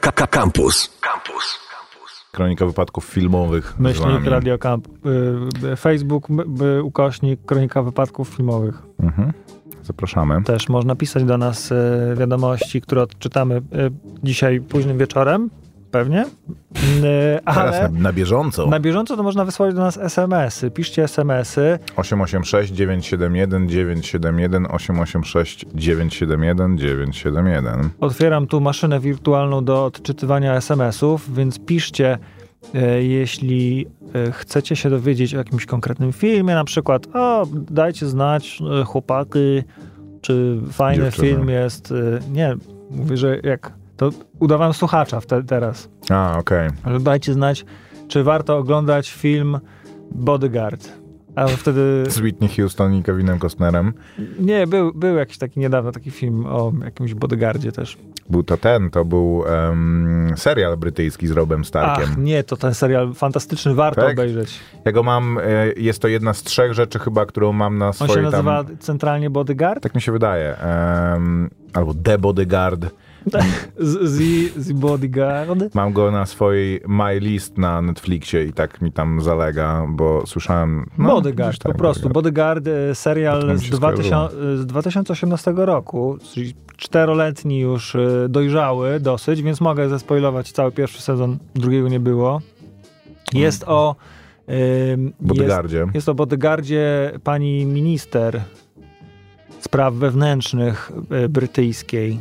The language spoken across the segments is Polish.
Campus. Campus. Kronika wypadków filmowych. Myślnik. Radio Camp. y, y, Facebook, y, ukośnik, kronika wypadków filmowych. Mhm. Zapraszamy. Też można pisać do nas y, wiadomości, które odczytamy y, dzisiaj późnym wieczorem, pewnie. Y, Teraz ale na, na bieżąco. na bieżąco to można wysłać do nas SMS-y. Piszcie SMS-y. 886 971 971 886 971 971. Otwieram tu maszynę wirtualną do odczytywania SMS-ów, więc piszcie, e, jeśli e, chcecie się dowiedzieć o jakimś konkretnym filmie, na przykład, o, dajcie znać, e, chłopaki, czy fajny film jest. e, Nie, mówię, że jak. To udawam słuchacza wtedy, teraz. A, okej. Ale dajcie znać, czy warto oglądać film Bodyguard. A wtedy. Z Whitney Houston i Kevinem Costnerem. Nie, był, był jakiś taki niedawno taki film o jakimś bodyguardzie też. Był to ten, to był em, serial brytyjski z Robem Starkiem. Ach, nie, to ten serial fantastyczny, warto Tak? obejrzeć. Ja go mam, e, jest to jedna z trzech rzeczy chyba, którą mam na On swojej się nazywa tam... centralnie Bodyguard? Tak mi się wydaje. Em, albo The Bodyguard. Z, Bodyguard? Mam go na swojej My List na Netflixie i tak mi tam zalega, bo słyszałem... No, Bodyguard, po prostu. Bodyguard, e, To serial z, się 2000, z 2018 roku, czyli czteroletni już, e, dojrzały dosyć, więc mogę zespoilować cały pierwszy sezon, drugiego nie było. Jest o... ym, jest, Bodyguardzie. jest o bodyguardzie pani minister spraw wewnętrznych e, brytyjskiej.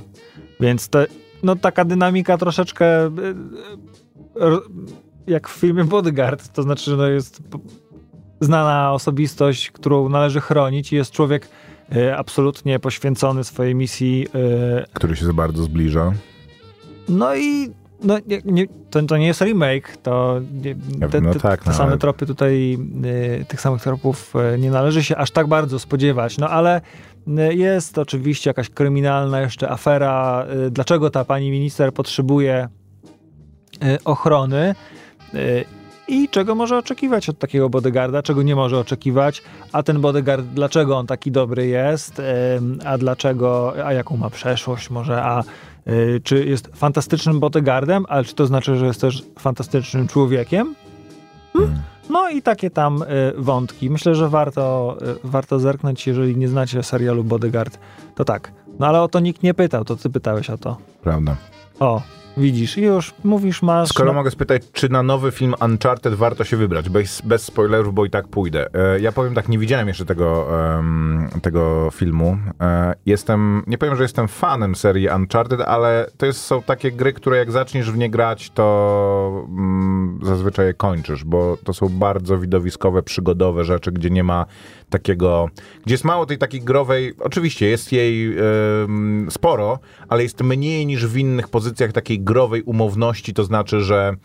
Więc to, no taka dynamika troszeczkę e, e, jak w filmie Bodyguard, to znaczy, że no jest znana osobistość, którą należy chronić i jest człowiek e, absolutnie poświęcony swojej misji. Który się za bardzo zbliża. No i no, nie, nie, to, to nie jest remake, to nie, Ja te, no te, tak, te no, same ale- tropy tutaj, y, tych samych tropów y, nie należy się aż tak bardzo spodziewać, no ale jest oczywiście jakaś kryminalna jeszcze afera, y, dlaczego ta pani minister potrzebuje y, ochrony y, i czego może oczekiwać od takiego bodyguarda, czego nie może oczekiwać, a ten bodyguard, dlaczego on taki dobry jest, a dlaczego, a jaką ma przeszłość może, a czy jest fantastycznym bodyguardem, ale czy to znaczy, że jest też fantastycznym człowiekiem? Hmm? No i takie tam y, wątki. Myślę, że warto, y, warto zerknąć, jeżeli nie znacie serialu Bodyguard, to tak. No ale o to nikt nie pytał, to ty pytałeś o to. Prawda. O, widzisz, i już mówisz, masz... Skoro no, mogę spytać, czy na nowy film Uncharted warto się wybrać? Bez, bez spoilerów, bo i tak pójdę. E, ja powiem tak, nie widziałem jeszcze tego, em, tego filmu. E, jestem, nie powiem, że jestem fanem serii Uncharted, ale to jest, są takie gry, które jak zaczniesz w nie grać, to mm, zazwyczaj je kończysz, bo to są bardzo widowiskowe, przygodowe rzeczy, gdzie nie ma takiego, gdzie jest mało tej takiej growej, oczywiście jest jej sporo, ale jest mniej niż w innych pozycjach takiej growej umowności, to znaczy, że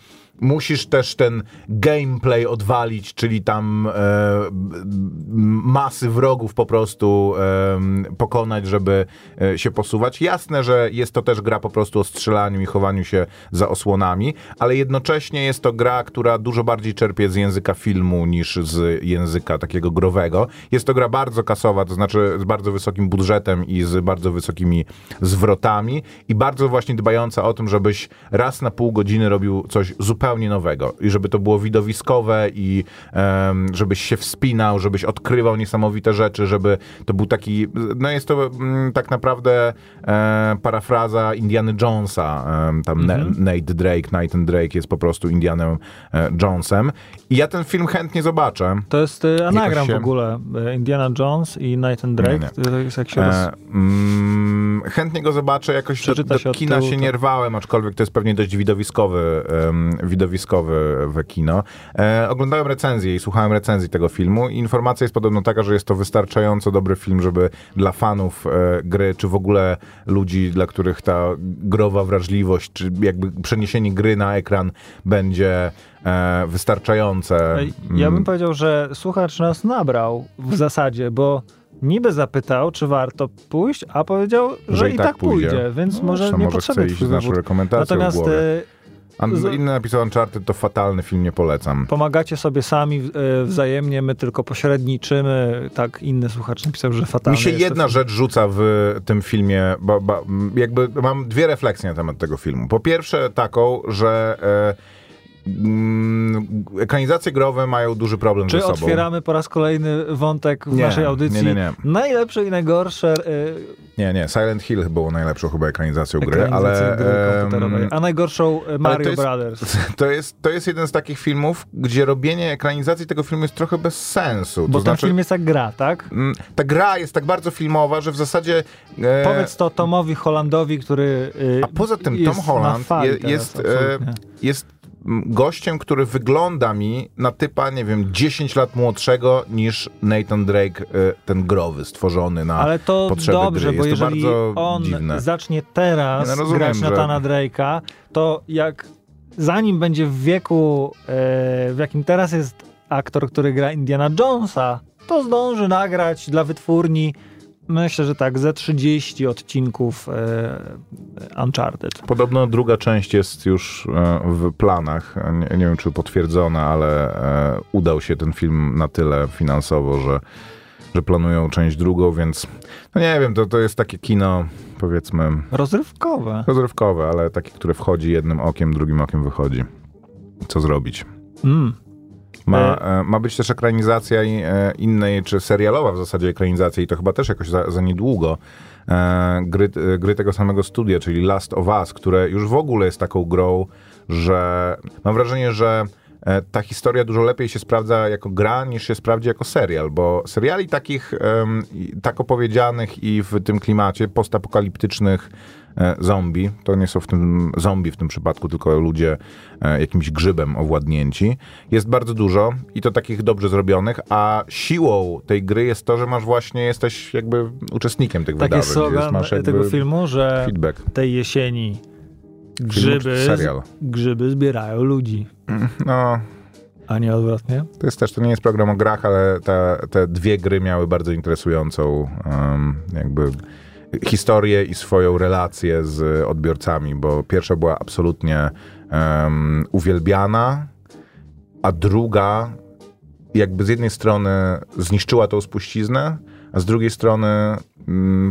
musisz też ten gameplay odwalić, czyli tam e, masy wrogów po prostu em, pokonać, żeby e, się posuwać. Jasne, że jest to też gra po prostu o strzelaniu i chowaniu się za osłonami, ale jednocześnie jest to gra, która dużo bardziej czerpie z języka filmu niż z języka takiego growego. Jest to gra bardzo kasowa, to znaczy z bardzo wysokim budżetem i z bardzo wysokimi zwrotami i bardzo właśnie dbająca o tym, żebyś raz na pół godziny robił coś zupełnie nowego i żeby to było widowiskowe i em, żebyś się wspinał, żebyś odkrywał niesamowite rzeczy, żeby to był taki, no jest to mm, tak naprawdę e, parafraza Indiana Jonesa, em, tam Ne- Nate Drake, Nathan Drake jest po prostu Indianem e, Jonesem i ja ten film chętnie zobaczę. To jest y, anagram się- w ogóle. y, Indiana Jones i Nathan Drake. Nie, jest jak się roz... E, mm, chętnie go zobaczę, jakoś do, Przeczyta do się kina tyłu, się to- nie rwałem, aczkolwiek to jest pewnie dość widowiskowy, um, widowiskowy we kino. E, oglądałem recenzję i słuchałem recenzji tego filmu informacja jest podobno taka, że jest to wystarczająco dobry film, żeby dla fanów e, gry, czy w ogóle ludzi, dla których ta growa wrażliwość, czy jakby przeniesienie gry na ekran będzie e, wystarczające. Ja bym Mm, powiedział, że słuchacz nas nabrał w zasadzie, bo niby zapytał, czy warto pójść, a powiedział, że, i tak pójdzie, więc No, może nie iść twój wywód. w Natomiast An- Inny napisał Uncharted, to fatalny film, nie polecam. Pomagacie sobie sami e, wzajemnie, my tylko pośredniczymy. Tak, inny słuchacz napisał, że fatalny Mi się jedna rzecz rzuca w tym filmie, bo, bo jakby mam dwie refleksje na temat tego filmu. Po pierwsze taką, że e, mm, ekranizacje growe mają duży problem Czy ze sobą. otwieramy po raz kolejny wątek w Nie, naszej audycji? nie, nie, nie. Najlepsze i najgorsze e, Nie, nie, Silent Hill było najlepszą chyba ekranizacją gry, ale gry a najgorszą e, Mario to jest- Brothers. to jest, to jest jeden z takich filmów, gdzie robienie ekranizacji tego filmu jest trochę bez sensu. Bo to ten znaczy, film jest jak gra, tak? mm, ta gra jest tak bardzo filmowa, że w zasadzie... e, Powiedz to Tomowi Hollandowi, który e, A poza tym Tom Holland je, jest, e, jest gościem, który wygląda mi na typa, nie wiem, 10 lat młodszego niż Nathan Drake, e, ten growy, stworzony na Ale to potrzeby dobrze, gry. bo Jest to jeżeli on dziwne. zacznie teraz Ja rozumiem, grać że- Nathana Drake'a, to jak zanim będzie w wieku, e, w jakim teraz jest aktor, który gra Indiana Jonesa, to zdąży nagrać dla wytwórni myślę, że tak, ze 30 odcinków e, Uncharted. Podobno druga część jest już e, w planach. Nie, nie wiem, czy potwierdzona, ale e, udał się ten film na tyle finansowo, że, że planują część drugą, więc no nie wiem, to, to jest takie kino, powiedzmy, Rozrywkowe. rozrywkowe, ale takie, które wchodzi jednym okiem, drugim okiem wychodzi. Co zrobić? Mm. Ma, e, ma być też ekranizacja e, innej, czy serialowa w zasadzie ekranizacja i to chyba też jakoś za, za niedługo. E, gry, e, gry tego samego studia, czyli Last of Us, które już w ogóle jest taką grą, że mam wrażenie, że e, ta historia dużo lepiej się sprawdza jako gra, niż się sprawdzi jako serial, bo seriali takich, tak opowiedzianych i w tym klimacie postapokaliptycznych e, zombie, to nie są w tym zombie w tym przypadku, tylko ludzie e, jakimś grzybem owładnięci, jest bardzo dużo i to takich dobrze zrobionych, a siłą tej gry jest to, że masz właśnie, jesteś jakby uczestnikiem tych Tak jest wydarzeń. slogan masz jakby tego filmu, że feedback. tej jesieni grzyby, serial? grzyby zbierają ludzi, No, a nie odwrotnie. To jest też, to nie jest program o grach, ale te, te dwie gry miały bardzo interesującą em, jakby historię i swoją relację z odbiorcami, bo pierwsza była absolutnie em, uwielbiana, a druga jakby z jednej strony zniszczyła tą spuściznę, a z drugiej strony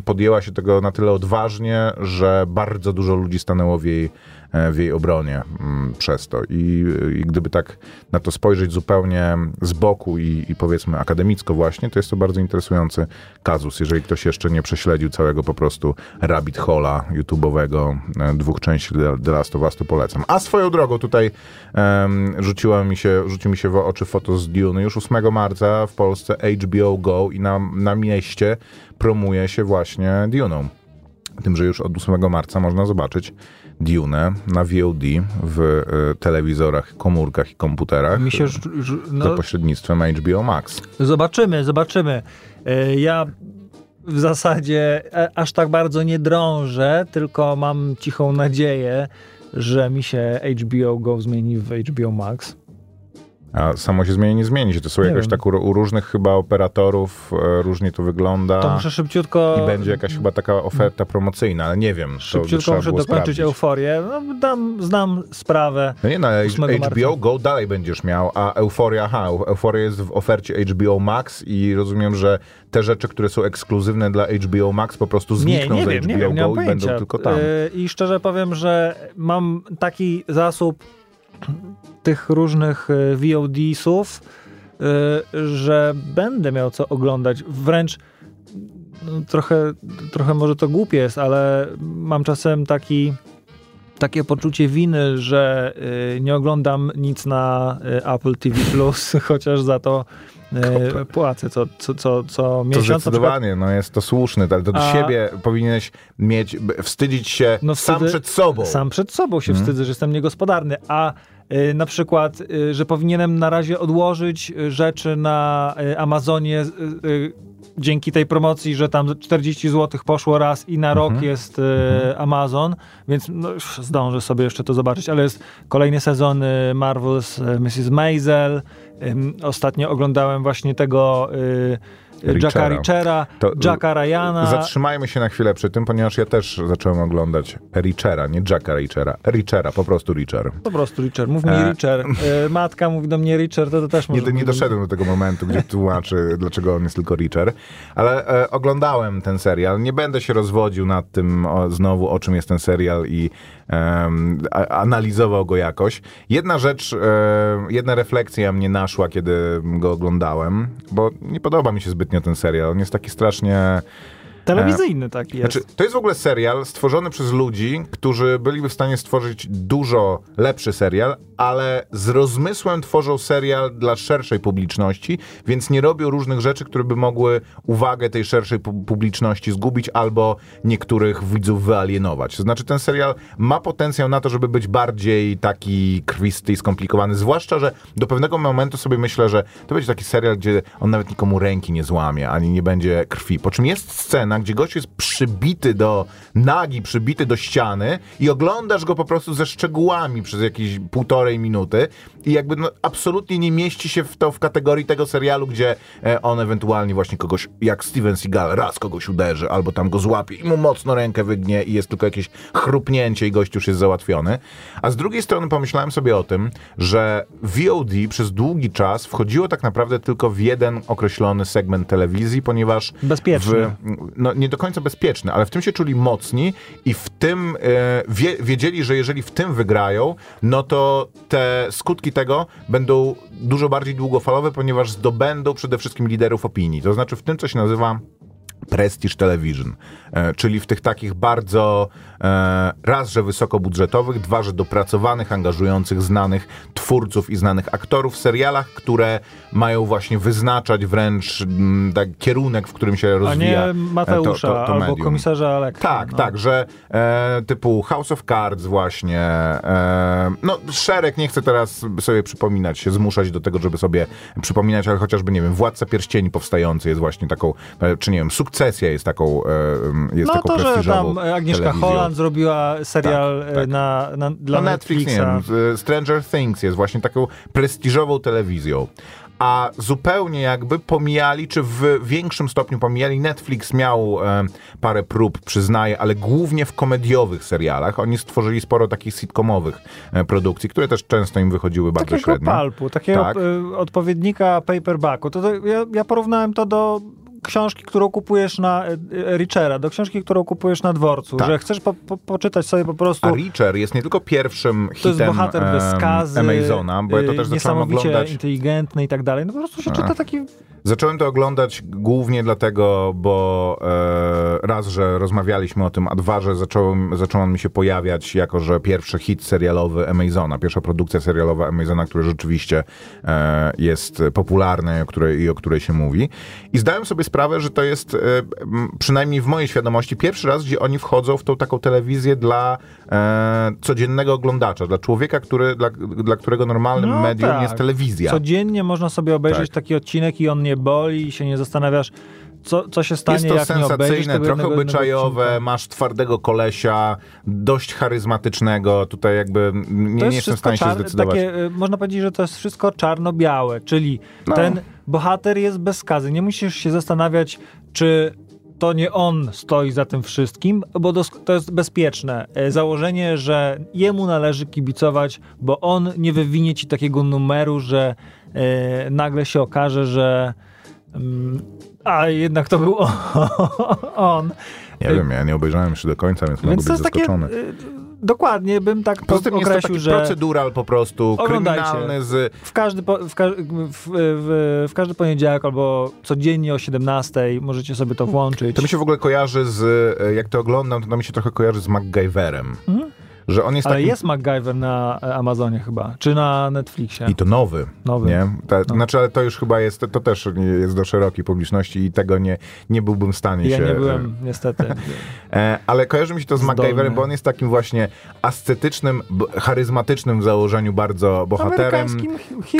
podjęła się tego na tyle odważnie, że bardzo dużo ludzi stanęło w jej, e, w jej obronie mm, przez to. I, I gdyby tak na to spojrzeć zupełnie z boku i, i powiedzmy akademicko właśnie, to jest to bardzo interesujący kazus. Jeżeli ktoś jeszcze nie prześledził całego po prostu rabbit hola YouTube'owego e, dwóch części The- Last of Us, to polecam. A swoją drogą tutaj rzuciła mi się, rzucił mi się w oczy foto z Dune. Już 8 marca w Polsce HBO Go i na, na mieście promuje się właśnie Dune'ą. Tym, że już od 8 marca można zobaczyć Dune na VOD w e, telewizorach, komórkach i komputerach Mi się, ż- za no, pośrednictwem HBO Max. zobaczymy, zobaczymy. E, Ja w zasadzie e, aż tak bardzo nie drążę, tylko mam cichą nadzieję, że mi się HBO Go zmieni w HBO Max. A samo się zmieni, nie zmieni się. To są Nie jakoś wiem. tak u, u różnych chyba operatorów, e, różnie to wygląda. To muszę szybciutko... I będzie jakaś chyba taka oferta promocyjna, ale nie wiem. Szybciutko muszę dokończyć sprawdzić. euforię. No, dam, znam sprawę. No nie, no ale 8 HBO marca. Go dalej będziesz miał, a Euforia, aha, Euforia jest w ofercie HBO Max i rozumiem, że te rzeczy, które są ekskluzywne dla HBO Max po prostu Nie, znikną nie z wiem, HBO nie wiem, nie Go i pojęcia. będą tylko tam. Yy, I szczerze powiem, że mam taki zasób tych różnych yy, VOD-sów, yy, że będę miał co oglądać. Wręcz no, trochę, trochę może to głupie jest, ale mam czasem taki takie poczucie winy, że y, nie oglądam nic na y, Apple TV+, chociaż za to y, płacę co, co, co, co To miesiąc. Przykład zdecydowanie, no jest to słuszne, ale to do A- siebie powinieneś mieć, wstydzić się No sam wtedy- przed sobą. Sam przed sobą się Mhm. wstydzę, że jestem niegospodarny, a na przykład, że powinienem na razie odłożyć rzeczy na Amazonie dzięki tej promocji, że tam 40 zł poszło raz i na Mhm. rok jest y, Amazon, więc no, zdążę sobie jeszcze to zobaczyć, ale jest kolejny sezon y, Marvel's y, Mrs. Maisel. Ostatnio oglądałem właśnie tego Jacka Richera, Jacka Ryana. Zatrzymajmy się na chwilę przy tym, ponieważ ja też zacząłem oglądać Richera, nie Jacka Richera. Richera, po prostu Richer. Po prostu Richer. Mów mi E. Richer. E, matka mówi do mnie Richer, to, to też może... Nie, nie doszedłem do tego momentu, gdzie tłumaczy, dlaczego on jest tylko Richer, ale e, oglądałem ten serial. Nie będę się rozwodził nad tym o, znowu, o czym jest ten serial i analizował go jakoś. Jedna rzecz, e, jedna refleksja mnie naszła, kiedy go oglądałem, bo nie podoba mi się zbytnio ten serial. On jest taki strasznie... Telewizyjny taki jest. Znaczy, to jest w ogóle serial stworzony przez ludzi, którzy byliby w stanie stworzyć dużo lepszy serial, ale z rozmysłem tworzą serial dla szerszej publiczności, więc nie robią różnych rzeczy, które by mogły uwagę tej szerszej pu- publiczności zgubić albo niektórych widzów wyalienować. To znaczy, ten serial ma potencjał na to, żeby być bardziej taki krwisty i skomplikowany, zwłaszcza, że do pewnego momentu sobie myślę, że to będzie taki serial, gdzie on nawet nikomu ręki nie złamie, ani nie będzie krwi. Po czym jest scena, gdzie gość jest przybity do nagi, przybity do ściany i oglądasz go po prostu ze szczegółami przez jakieś półtorej minuty i jakby no, absolutnie nie mieści się w to w kategorii tego serialu, gdzie e, on ewentualnie właśnie kogoś, jak Steven Seagal, raz kogoś uderzy, albo tam go złapie i mu mocno rękę wygnie i jest tylko jakieś chrupnięcie i gość już jest załatwiony. A z drugiej strony pomyślałem sobie o tym, że VOD przez długi czas wchodziło tak naprawdę tylko w jeden określony segment telewizji, ponieważ Bezpieczny. w, no nie do końca bezpieczny, ale w tym się czuli mocni i w tym e, wie, wiedzieli, że jeżeli w tym wygrają, no to te skutki tego będą dużo bardziej długofalowe, ponieważ zdobędą przede wszystkim liderów opinii. To znaczy w tym, co się nazywa Prestige Television, e, czyli w tych takich bardzo e, raz, że wysokobudżetowych, dwa, że dopracowanych, angażujących znanych twórców i znanych aktorów serialach, które mają właśnie wyznaczać wręcz m, tak, kierunek, w którym się A rozwija nie e, Mateusza to, to, to albo medium. komisarza Aleksa. Tak, no. tak, że e, typu House of Cards właśnie, e, no szereg, nie chcę teraz sobie przypominać, się zmuszać do tego, żeby sobie przypominać, ale chociażby, nie wiem, Władca Pierścieni powstający jest właśnie taką, e, czy nie wiem, Sukcesja jest taką, e, jest No taką to, że tam Agnieszka telewizją. Holland zrobiła serial Tak, tak. e, Na, na, dla No Netflix, Netflixa. nie wiem, z- Stranger Things jest właśnie taką prestiżową telewizją. A zupełnie jakby pomijali, czy w większym stopniu pomijali, Netflix miał e, parę prób, przyznaję, ale głównie w komediowych serialach. Oni stworzyli sporo takich sitcomowych e, produkcji, które też często im wychodziły bardzo Takiego średnio. palpu, takiego Tak. e, odpowiednika paperbacku. To, to ja, ja porównałem to do książki, którą kupujesz na e, e, Richera, do książki, którą kupujesz na dworcu, Tak. że chcesz po, po, poczytać sobie po prostu A Reacher jest nie tylko pierwszym to jest hitem bohater bez skazy, Amazona, bo ja to też zacząłem niesamowicie oglądać. inteligentny i tak dalej. No po prostu się czyta taki... Zacząłem to oglądać głównie dlatego, bo e, raz, że rozmawialiśmy o tym, a dwa, że zacząłem, zaczął on mi się pojawiać jako, że pierwszy hit serialowy Amazona, pierwsza produkcja serialowa Amazona, który rzeczywiście e, jest popularny o której, i o której się mówi. I zdałem sobie sprawę, że to jest e, przynajmniej w mojej świadomości pierwszy raz, gdzie oni wchodzą w tą taką telewizję dla e, codziennego oglądacza, dla człowieka, który, dla, dla którego normalnym No medium tak. jest telewizja. Codziennie można sobie obejrzeć Tak. taki odcinek i on nie boli i się nie zastanawiasz, co, co się stanie, Jest to jak sensacyjne, trochę obyczajowe, masz twardego kolesia, dość charyzmatycznego, tutaj jakby nie, nie jest jestem w stanie się zdecydować. takie, y, można powiedzieć, że to jest wszystko czarno-białe, czyli No. ten bohater jest bez skazy. Nie musisz się zastanawiać, czy to nie on stoi za tym wszystkim, bo to jest bezpieczne. E, Założenie, że jemu należy kibicować, bo on nie wywinie ci takiego numeru, że e, nagle się okaże, że mm, a jednak to był on. Nie wiem, ja nie obejrzałem jeszcze do końca, więc, mogę Więc być to jest takie... zaskoczony. y, Dokładnie bym tak Poza tym jest to określił, taki że... procedural po prostu, Oglądajcie. kryminalny z... W każdy, po, w, ka- w, w, w każdy poniedziałek albo codziennie o 17 możecie sobie to włączyć. To mi się w ogóle kojarzy z, jak to oglądam, to mi się trochę kojarzy z MacGyverem. Że on jest Ale takim... jest MacGyver na e, Amazonie chyba, czy na Netflixie. I to nowy. Nowy. Nie? Ta, No. Znaczy, ale to już chyba jest, to też jest do szerokiej publiczności i tego nie, nie byłbym w stanie Ja się... nie byłem, niestety. E, ale kojarzy mi się to z Zdolny. MacGyverem, bo on jest takim właśnie ascetycznym, charyzmatycznym w założeniu bardzo bohaterem,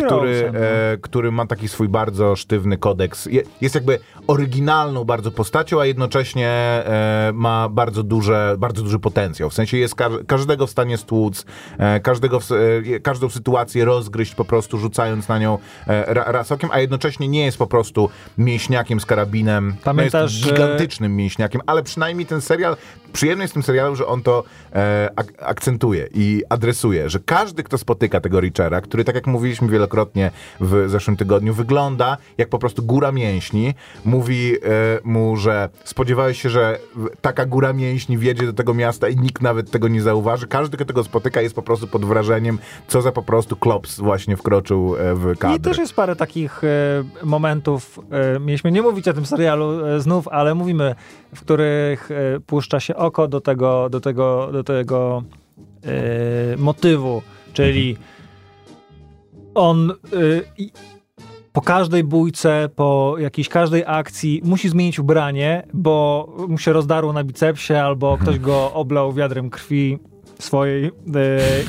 który, e, który ma taki swój bardzo sztywny kodeks. Je, jest jakby oryginalną bardzo postacią, a jednocześnie e, ma bardzo, duże, bardzo duży potencjał. W sensie jest każ, każdego każdego w stanie stłuc, e, każdego w, e, każdą sytuację rozgryźć po prostu rzucając na nią e, ra, rasokiem, a jednocześnie nie jest po prostu mięśniakiem z karabinem. Pamiętasz, no jest gigantycznym mięśniakiem, ale przynajmniej ten serial, przyjemny jest w tym serialu, że on to ak akcentuje i adresuje, że każdy, kto spotyka tego Richera, który tak jak mówiliśmy wielokrotnie w zeszłym tygodniu, wygląda jak po prostu góra mięśni, mówi mu, że spodziewałeś się, że taka góra mięśni wjedzie do tego miasta i nikt nawet tego nie zauważy. Każdy, kto tego spotyka jest po prostu pod wrażeniem, co za po prostu klops właśnie wkroczył e, w kadr. I też jest parę takich e, momentów, e, mieliśmy nie mówić o tym serialu e, znów, ale mówimy, w których e, puszcza się oko do tego, do tego, do tego e, motywu, czyli on po każdej bójce, po jakiejś każdej akcji musi zmienić ubranie, bo mu się rozdarło na bicepsie albo ktoś go oblał wiadrem krwi swojej e,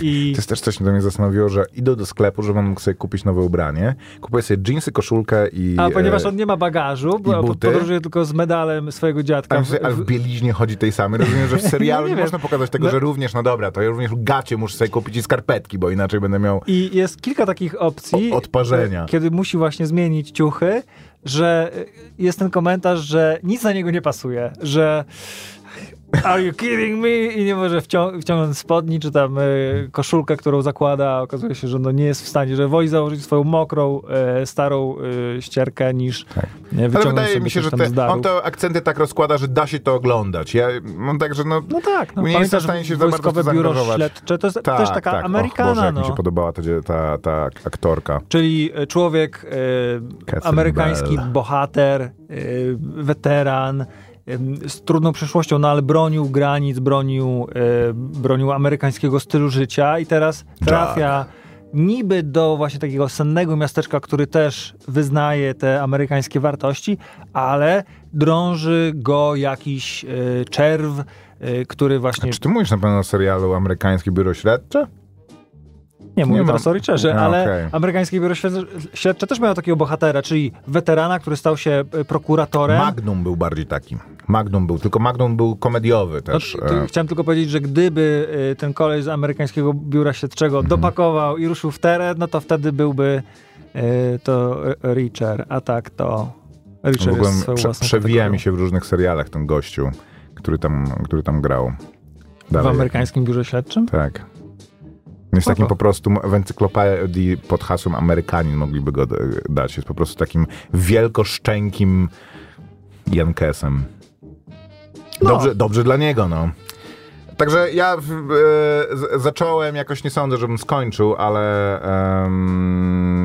i... To jest też coś, co mnie zastanowiło, że idę do sklepu, żebym mógł sobie kupić nowe ubranie. Kupuję sobie jeansy, koszulkę i... A ponieważ e, on nie ma bagażu, bo buty? podróżuje tylko z medalem swojego dziadka. Ale w, ale w bieliźnie chodzi tej samej. Rozumiem, że w serialu Nie nie, można pokazać tego, No- że również, no dobra, to ja również gacie muszę sobie kupić i skarpetki, bo inaczej będę miał... I jest kilka takich opcji, O- odparzenia. kiedy musi właśnie zmienić ciuchy, że jest ten komentarz, że nic na niego nie pasuje, że are you kidding me? I nie może wcią- wciągnąć spodni, czy tam y, koszulkę, którą zakłada, okazuje się, że no nie jest w stanie, że woli założyć swoją mokrą, e, starą e, ścierkę, niż Tak. nie, Ale wydaje mi się, że te, on to akcenty tak rozkłada, że da się to oglądać. Ja mam tak, że no... No tak, no, nie jestem w stanie się za bardzo Biuro. Śledcze, to jest Tak, też taka tak. Amerykana, Och, Boże, jak no. mi się podobała ta, ta, ta aktorka. Czyli człowiek, amerykański Bell. bohater, weteran, z trudną przeszłością, no ale bronił granic, bronił, e, bronił amerykańskiego stylu życia i teraz trafia niby do właśnie takiego sennego miasteczka, który też wyznaje te amerykańskie wartości, ale drąży go jakiś e, czerw, e, który właśnie... Czy ty mówisz na pewno o serialu Amerykańskie Biuro Śledcze? Nie mówię Nie teraz mam- o Richerze, ale okej. amerykańskie biuro śled- śledcze też miało takiego bohatera, czyli weterana, który stał się e, prokuratorem. Magnum był bardziej taki. Magnum był, tylko Magnum był komediowy No, też. t- e, Chciałem tylko powiedzieć, że gdyby e, ten kolej z amerykańskiego biura śledczego Mhm. dopakował i ruszył w teren, no to wtedy byłby to Richer, a tak to Richer W ogóle jest prze, przewija kategorią. mi się w różnych serialach ten gościu, który tam, który tam grał. W Dalej. amerykańskim biurze śledczym? Tak. Jest Spoko. takim po prostu w encyklopedii pod hasłem Amerykanin mogliby go dać. Jest po prostu takim wielkoszczękim Jankesem. No. Dobrze, dobrze dla niego, no. Także ja w, e, zacząłem, jakoś nie sądzę, żebym skończył, ale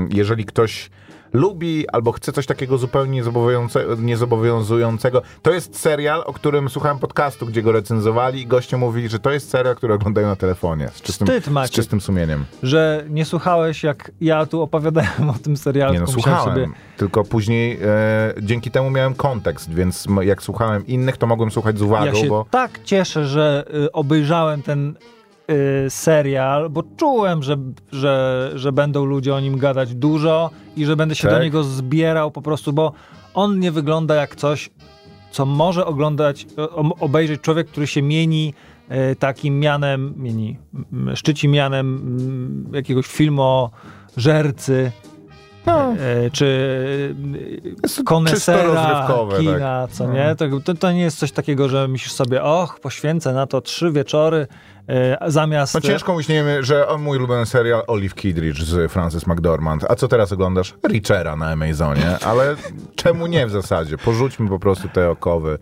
jeżeli ktoś lubi albo chce coś takiego zupełnie niezobowiązujące- niezobowiązującego, to jest serial, o którym słuchałem podcastu, gdzie go recenzowali i goście mówili, że to jest serial, który oglądają na telefonie. Z czystym, Wstyd, z Maciek. czystym sumieniem. Że nie słuchałeś, jak ja tu opowiadałem o tym serialu, Nie no, słuchałem. sobie Tylko później e, dzięki temu miałem kontekst, więc jak słuchałem innych, to mogłem słuchać z uwagą, Ja się bo... tak cieszę, że y, obejrzałem ten y, serial, bo czułem, że, że, że będą ludzie o nim gadać dużo i że będę się Tak. do niego zbierał po prostu, bo on nie wygląda jak coś, co może oglądać, obejrzeć człowiek, który się mieni y, takim mianem, mieni, szczyci mianem jakiegoś filmożercy, No, e, czy Jest to konesera kina, co No. nie? To, to, nie jest coś takiego, że myślisz sobie, och, poświęcę na to trzy wieczory e, zamiast... No ciężko wiem, że mój ulubiony serial Olive Kidridge z Frances McDormand. A co teraz oglądasz? Richera na Amazonie. Ale czemu nie w zasadzie? Porzućmy po prostu te okowy.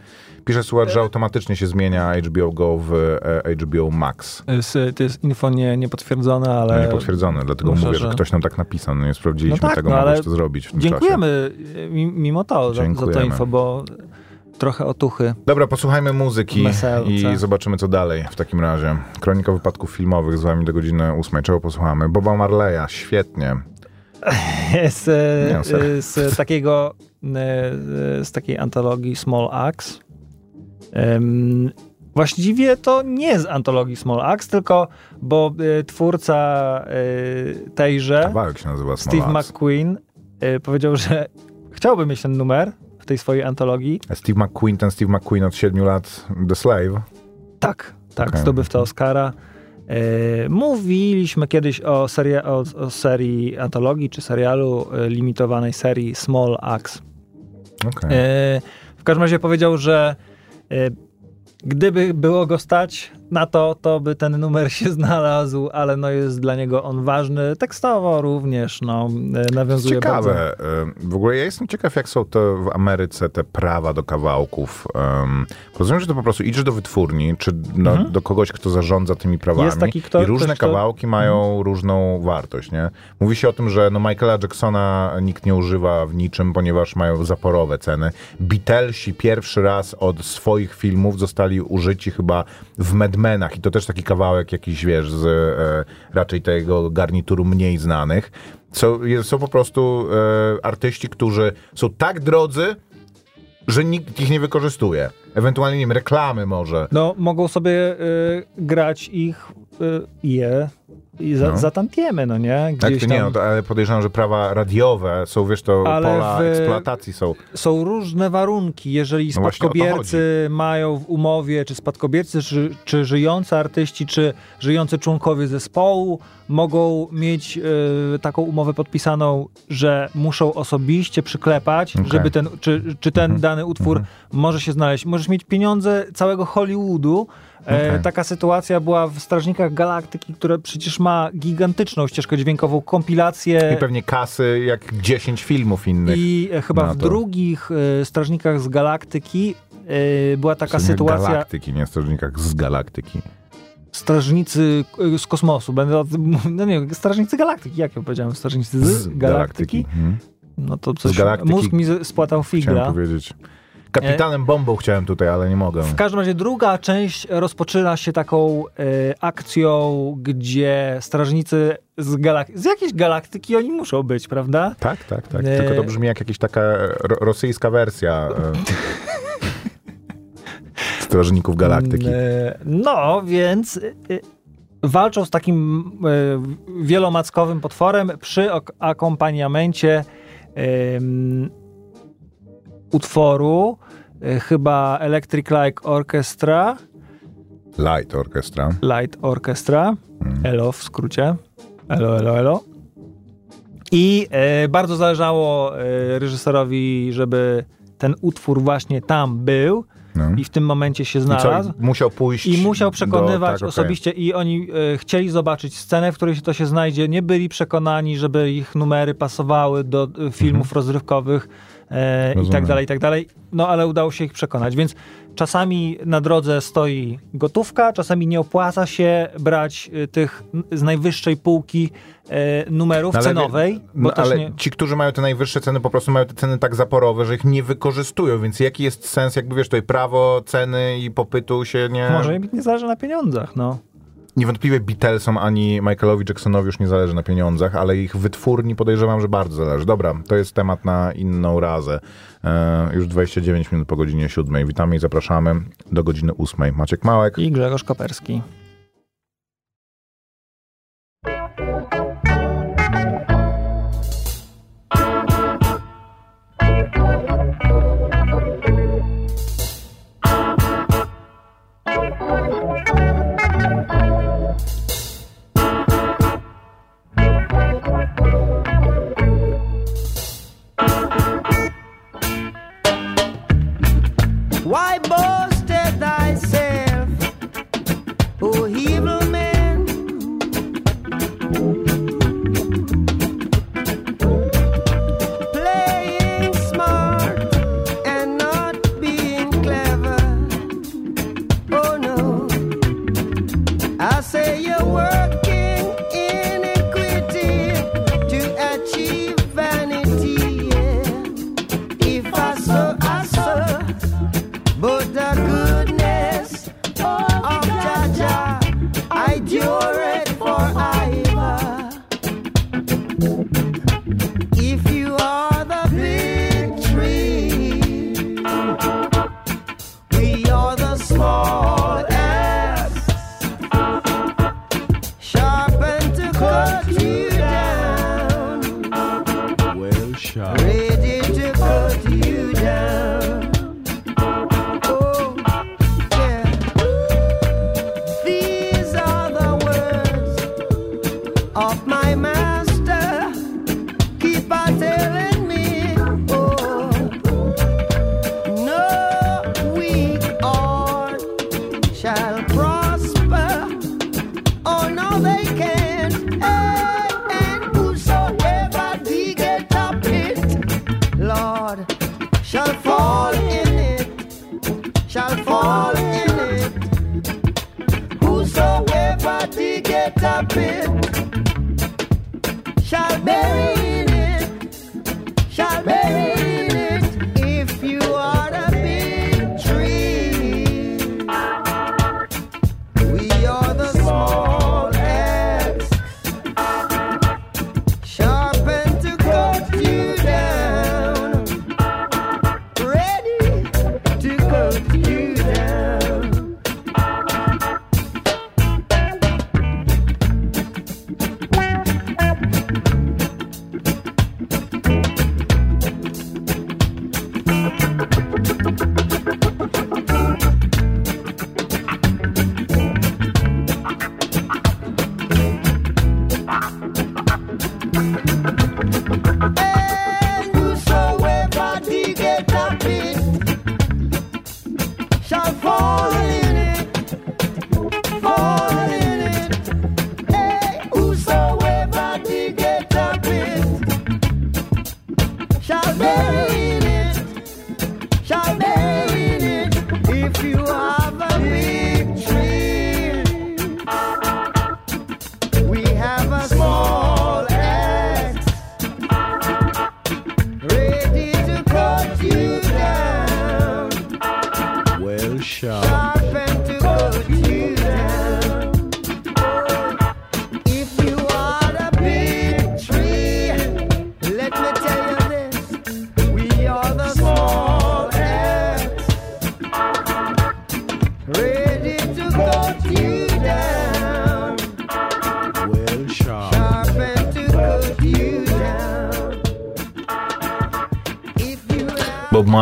Pisze słuchacz, że automatycznie się zmienia HBO Go w e, HBO Max. Jest, to jest info nie, niepotwierdzone, ale... No niepotwierdzone, dlatego myślę, mówię, że że- ktoś nam tak napisał. No nie sprawdziliśmy No tak, tego, no mogłeś to zrobić w tym czasie. Dziękujemy e, mi- mimo to za, za to Dziękujemy. info, bo trochę otuchy. Dobra, posłuchajmy muzyki Weselce. i zobaczymy, co dalej w takim razie. Kronika wypadków filmowych z wami do godziny ósmej. Czego posłuchamy? Boba Marleya, świetnie. Z, e, Nie, e, z takiego, e, z takiej antologii Small Axe. Em, Właściwie to nie z antologii Small Axe, tylko bo e, twórca e, tejże, Kawałek się nazywa Small Steve Axe. McQueen, e, powiedział, że chciałby mieć ten numer w tej swojej antologii. Steve McQueen, ten Steve McQueen od 7 lat The Slave. Tak, tak, Okej. zdobywca Oscara. E, mówiliśmy kiedyś o, serii, o, o serii antologii czy serialu e, limitowanej serii Small Axe. Okay. E, w każdym razie powiedział, że gdyby było go stać na to, to by ten numer się znalazł, ale no jest dla niego on ważny. Tekstowo również, no, nawiązuje Ciekawe. bardzo. W ogóle ja jestem ciekaw, jak są to w Ameryce te prawa do kawałków. Um, rozumiem, że to po prostu idziesz do wytwórni, czy no, mhm. do kogoś, kto zarządza tymi prawami jest taki, kto, i różne ktoś, kawałki mają mhm. różną wartość, nie? Mówi się o tym, że no Michaela Jacksona nikt nie używa w niczym, ponieważ mają zaporowe ceny. Beatlesi pierwszy raz od swoich filmów zostali użyci chyba w Mad Menach i to też taki kawałek jakiś, wiesz, z e, raczej tego garnituru mniej znanych. Są, są po prostu e, artyści, którzy są tak drodzy, że nikt ich nie wykorzystuje. Ewentualnie, nie wiem, reklamy może. No, mogą sobie y, grać ich, y, je i za, no. za tantiemy, no nie? Gdzieś tak, to nie, no, ale podejrzewam, że prawa radiowe są, wiesz, to ale pola w, eksploatacji są. Są różne warunki. Jeżeli no spadkobiercy mają w umowie, czy spadkobiercy, czy, czy żyjący artyści, czy żyjący członkowie zespołu mogą mieć y, taką umowę podpisaną, że muszą osobiście przyklepać, okay. żeby ten, czy, czy ten mhm. dany utwór mhm. może się znaleźć. Możesz mieć pieniądze całego Hollywoodu, okay. taka sytuacja była w Strażnikach Galaktyki, która przecież ma gigantyczną ścieżkę dźwiękową, kompilację. I pewnie kasy jak 10 filmów innych. I e, chyba w drugich e, Strażnikach z Galaktyki była taka sytuacja. Galaktyki, nie Strażnikach z Galaktyki. Strażnicy z kosmosu, będę, no nie Strażnicy Galaktyki, jak ja powiedziałem, Strażnicy z, z Galaktyki. Galaktyki. Hmm. No to coś, mózg mi spłatał figla. Chciałem powiedzieć. Kapitanem Bombą chciałem tutaj, ale nie mogę. W każdym razie druga część rozpoczyna się taką e, akcją, gdzie strażnicy z, galak- z jakiejś galaktyki oni muszą być, prawda? Tak, tak, tak. E... Tylko to brzmi jak jakaś taka ro rosyjska wersja. E... Strażników Galaktyki. No, więc walczą z takim wielomackowym potworem przy akompaniamencie utworu, y, chyba Electric Light Orchestra. Light Orchestra. Light Orchestra. Hmm. ELO w skrócie. Elo, elo, elo. I e, bardzo zależało e, reżyserowi, żeby ten utwór właśnie tam był. No. I w tym momencie się znalazł. I co, musiał pójść. I musiał przekonywać do, tak, osobiście. Okay. I oni e, chcieli zobaczyć scenę, w której się to się znajdzie. Nie byli przekonani, żeby ich numery pasowały do e, filmów mhm. rozrywkowych e, i tak dalej, i tak dalej. No ale udało się ich przekonać, więc czasami na drodze stoi gotówka, czasami nie opłaca się brać e, tych z najwyższej półki e, numerów no, ale, cenowej. No, ale nie... ci, którzy mają te najwyższe ceny, po prostu mają te ceny tak zaporowe, że ich nie wykorzystują, więc jaki jest sens, jakby wiesz, tutaj prawo ceny i popytu się nie... Może nie zależy na pieniądzach, no. Niewątpliwie Beatlesom ani Michaelowi Jacksonowi już nie zależy na pieniądzach, ale ich wytwórni podejrzewam, że bardzo zależy. Dobra, to jest temat na inną razę. E, już 29 minut po godzinie 7. Witamy i zapraszamy do godziny 8. Maciek Małek i Grzegorz Koperski.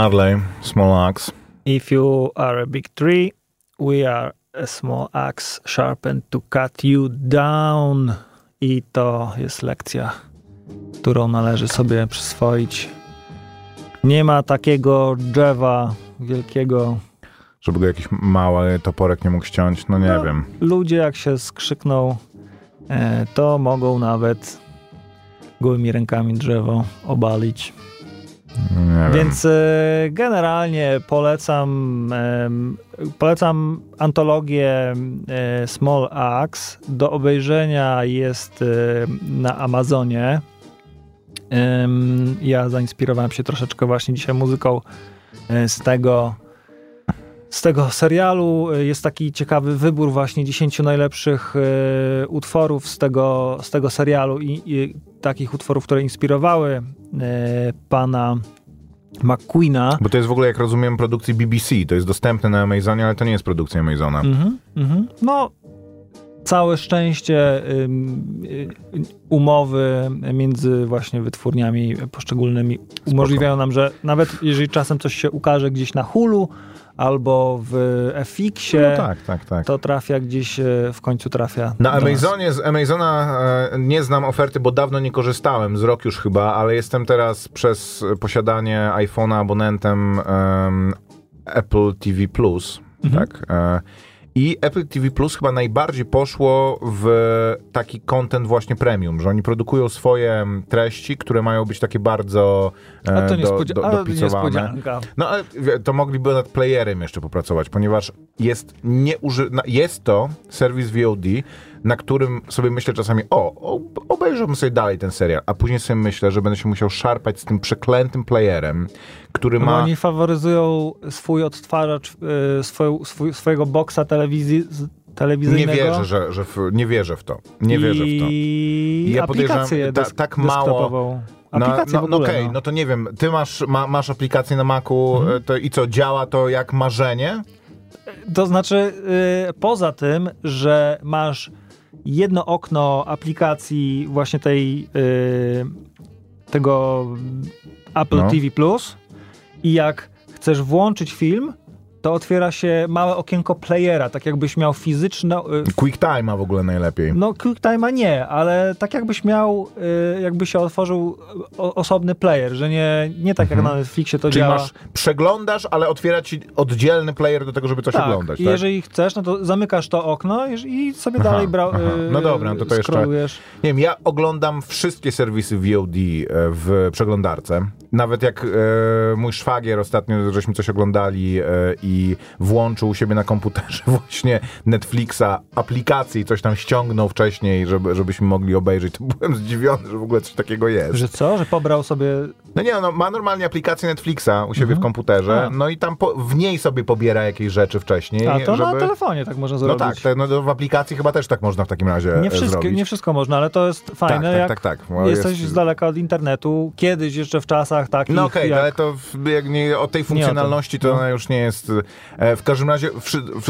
Marley, Small Axe. If you are a big tree, we are a small axe sharpened to cut you down. I to jest lekcja, którą należy sobie przyswoić. Nie ma takiego drzewa wielkiego. Żeby go jakiś mały toporek nie mógł ściąć, no nie No. wiem. Ludzie, jak się skrzykną, e, to mogą nawet gołymi rękami drzewo obalić. Więc e, generalnie polecam, polecam antologię e, Small Axe. Do obejrzenia jest e, na Amazonie. Ja zainspirowałem się troszeczkę właśnie dzisiaj muzyką z tego z tego serialu. Jest taki ciekawy wybór właśnie 10 najlepszych e, utworów z tego, z tego serialu i, i takich utworów, które inspirowały e, pana McQueena. Bo to jest w ogóle, jak rozumiem, produkcji BBC. To jest dostępne na Amazonie, ale to nie jest produkcja Amazona. Mhm, mhm. No, całe szczęście y, umowy między właśnie wytwórniami poszczególnymi umożliwiają nam, że nawet jeżeli czasem coś się ukaże gdzieś na Hulu albo w FX-ie, No tak, tak, tak. to trafia gdzieś, e, w końcu trafia Na. Amazonie, z Amazona e, nie znam oferty, bo dawno nie korzystałem, z rok już chyba, ale jestem teraz przez posiadanie iPhone'a abonentem em, Apple TV Plus, Mhm. tak? E, I Apple TV Plus chyba najbardziej poszło w taki content właśnie premium, że oni produkują swoje treści, które mają być takie bardzo e, A to do, do, dopicowane. No ale to mogliby nad playerem jeszcze popracować, ponieważ jest, nieuży... na- jest to serwis VOD, na którym sobie myślę czasami, o, obejrzałbym sobie dalej ten serial, a później sobie myślę, że będę się musiał szarpać z tym przeklętym playerem, który Bo ma... Oni faworyzują swój odtwarzacz, e, swoją, swój, swojego boksa telewizji, Nie wierzę, że, że w, nie wierzę w to. Nie wierzę w to. I Ja podejrzewam, ta- tak mało-. No, Aplikację no, no ogóle, okej, no. no to nie wiem, ty masz, ma, masz aplikację na Macu Mhm. e, to, i co, działa to jak marzenie? To znaczy, y, poza tym, że masz jedno okno aplikacji właśnie tej y, tego Apple No. TV Plus i jak chcesz włączyć film, to otwiera się małe okienko playera, tak jakbyś miał fizyczne... y, QuickTime'a w ogóle najlepiej. No, QuickTime'a nie, ale tak jakbyś miał, y, jakby się otworzył osobny player, że nie, nie tak jak na Netflixie to Mhm. Czyli działa. masz, przeglądasz, ale otwiera ci oddzielny player do tego, żeby coś tak, oglądać, i tak? jeżeli chcesz, no to zamykasz to okno i, sobie Aha, dalej brał, y, No dobra, no to to jeszcze-. Nie wiem, ja oglądam wszystkie serwisy VOD e, w przeglądarce. Nawet jak e, mój szwagier ostatnio, żeśmy coś oglądali e, i włączył u siebie na komputerze właśnie Netflixa aplikację i coś tam ściągnął wcześniej, żeby, żebyśmy mogli obejrzeć, to byłem zdziwiony, że w ogóle coś takiego jest. Że co? Że pobrał sobie... No nie, no, ma normalnie aplikację Netflixa u siebie w komputerze, Mhm. A. no i tam po, w niej sobie pobiera jakieś rzeczy wcześniej, A to żeby... na telefonie tak można No zrobić. tak, te, no, w aplikacji chyba też tak można w takim razie nie, wszystko, zrobić. nie wszystko można, ale to jest fajne, tak, jak tak, tak, bo jesteś jest- z daleka od internetu. Kiedyś jeszcze w czasach takich, No okej, jak... ale to jak nie, o tej funkcjonalności to No. ona już nie jest. E, w każdym razie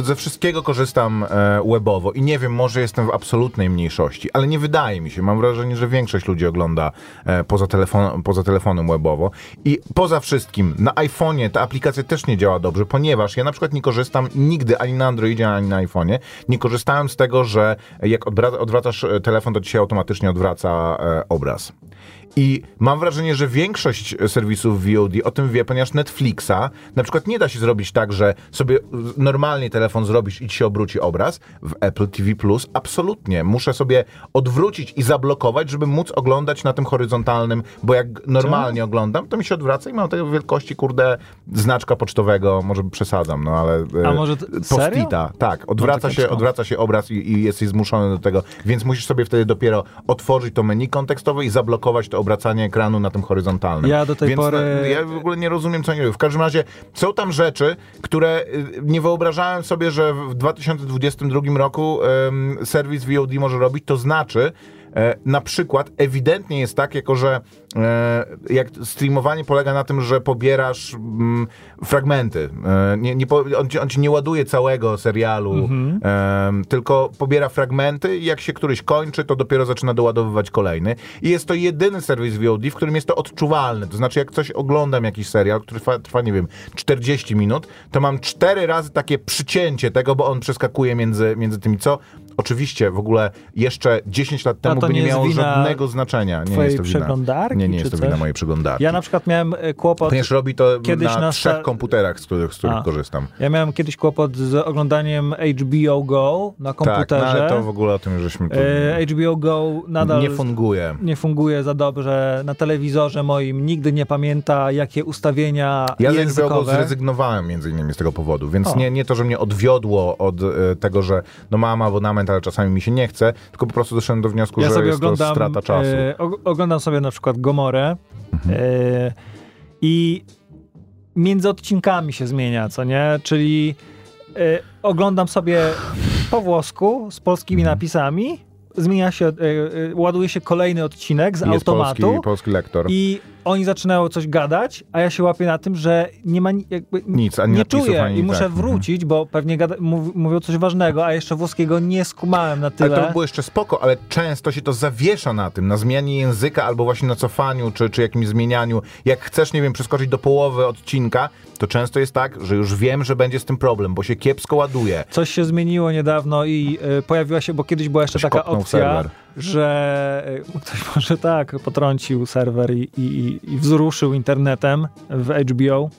ze wszystkiego korzystam e, webowo i nie wiem, może jestem w absolutnej mniejszości, ale nie wydaje mi się. Mam wrażenie, że większość ludzi ogląda e, poza, telefon, poza telefonem webowo. I poza wszystkim na iPhone'ie ta aplikacja też nie działa dobrze, ponieważ ja na przykład nie korzystam nigdy ani na Androidzie, ani na iPhone'ie. Nie korzystałem z tego, że jak odwracasz e, telefon, to ci się automatycznie odwraca obraz. I mam wrażenie, że większość serwisów VOD o tym wie, ponieważ Netflixa na przykład nie da się zrobić tak, że sobie normalnie telefon zrobisz i ci się obróci obraz. W Apple TV Plus absolutnie. Muszę sobie odwrócić i zablokować, żeby móc oglądać na tym horyzontalnym, bo jak normalnie oglądam, to mi się odwraca i mam tej wielkości, kurde, znaczka pocztowego, może przesadzam, no ale... A e, może t-? Post-ita, tak. Odwraca, się, odwraca się obraz i, i jesteś zmuszony do tego, więc musisz sobie wtedy dopiero otworzyć to menu kontekstowe i zablokować to obracanie ekranu na tym horyzontalnym. Ja do tej więc pory- no, ja w ogóle nie rozumiem, co oni robią. W każdym razie są tam rzeczy, które y, nie wyobrażałem sobie, że w 2022 roku em, serwis VOD może robić. To znaczy, na przykład ewidentnie jest tak, jako że e, jak streamowanie polega na tym, że pobierasz mm, fragmenty. E, nie, nie, on, ci, on ci nie ładuje całego serialu, Mhm. tylko pobiera fragmenty i jak się któryś kończy, to dopiero zaczyna doładowywać kolejny. I jest to jedyny serwis VOD, w którym jest to odczuwalne. To znaczy, jak coś oglądam jakiś serial, który trwa, trwa nie wiem, 40 minut, to mam cztery razy takie przycięcie tego, bo on przeskakuje między, między tymi, co oczywiście w ogóle jeszcze 10 lat temu to by nie nie miało żadnego znaczenia. Nie jest to wina. przeglądarki, Nie, nie jest to coś? wina mojej przeglądarki. Ja na przykład miałem e, kłopot... Ponieważ robi to Kiedyś na, na trzech sta- komputerach, z których, z których A. korzystam. Ja miałem kiedyś kłopot z oglądaniem HBO Go na Tak, no, komputerze. ale to w ogóle o tym żeśmy tu... E, HBO Go nadal nie funguje. nie funguje za dobrze na telewizorze moim, nigdy nie pamięta jakie ustawienia Ja z HBO językowe. zrezygnowałem między innymi z tego powodu, więc O. nie, nie to, że mnie odwiodło od e, tego, że no mam abonament, ale czasami mi się nie chce, tylko po prostu doszedłem do wniosku, ja że jest oglądam, to strata czasu. Mhm. e, og- oglądam sobie na przykład Gomorę e, i między odcinkami się zmienia, co nie? Czyli e, oglądam sobie po włosku z polskimi Mhm. napisami, zmienia się, e, e, ładuje się kolejny odcinek z jest automatu polski, polski lektor. i oni zaczynają coś gadać, a ja się łapię na tym, że nie ma jakby Nic, ani nie napisów, czuję ani i muszę tak, mhm. wrócić, bo pewnie gada, mów, mówią coś ważnego, a jeszcze włoskiego nie skumałem na tyle. Ale to by było jeszcze spoko, ale często się to zawiesza na tym, na zmianie języka albo właśnie na cofaniu, czy, czy jakimś zmienianiu. Jak chcesz, nie wiem, przeskoczyć do połowy odcinka, to często jest tak, że już wiem, że będzie z tym problem, bo się kiepsko ładuje. Coś się zmieniło niedawno i y, pojawiła się, bo kiedyś była jeszcze Ktoś taka opcja, serwer. Że y, ktoś może tak potrącił serwer i, i, i wzruszył internetem w HBO,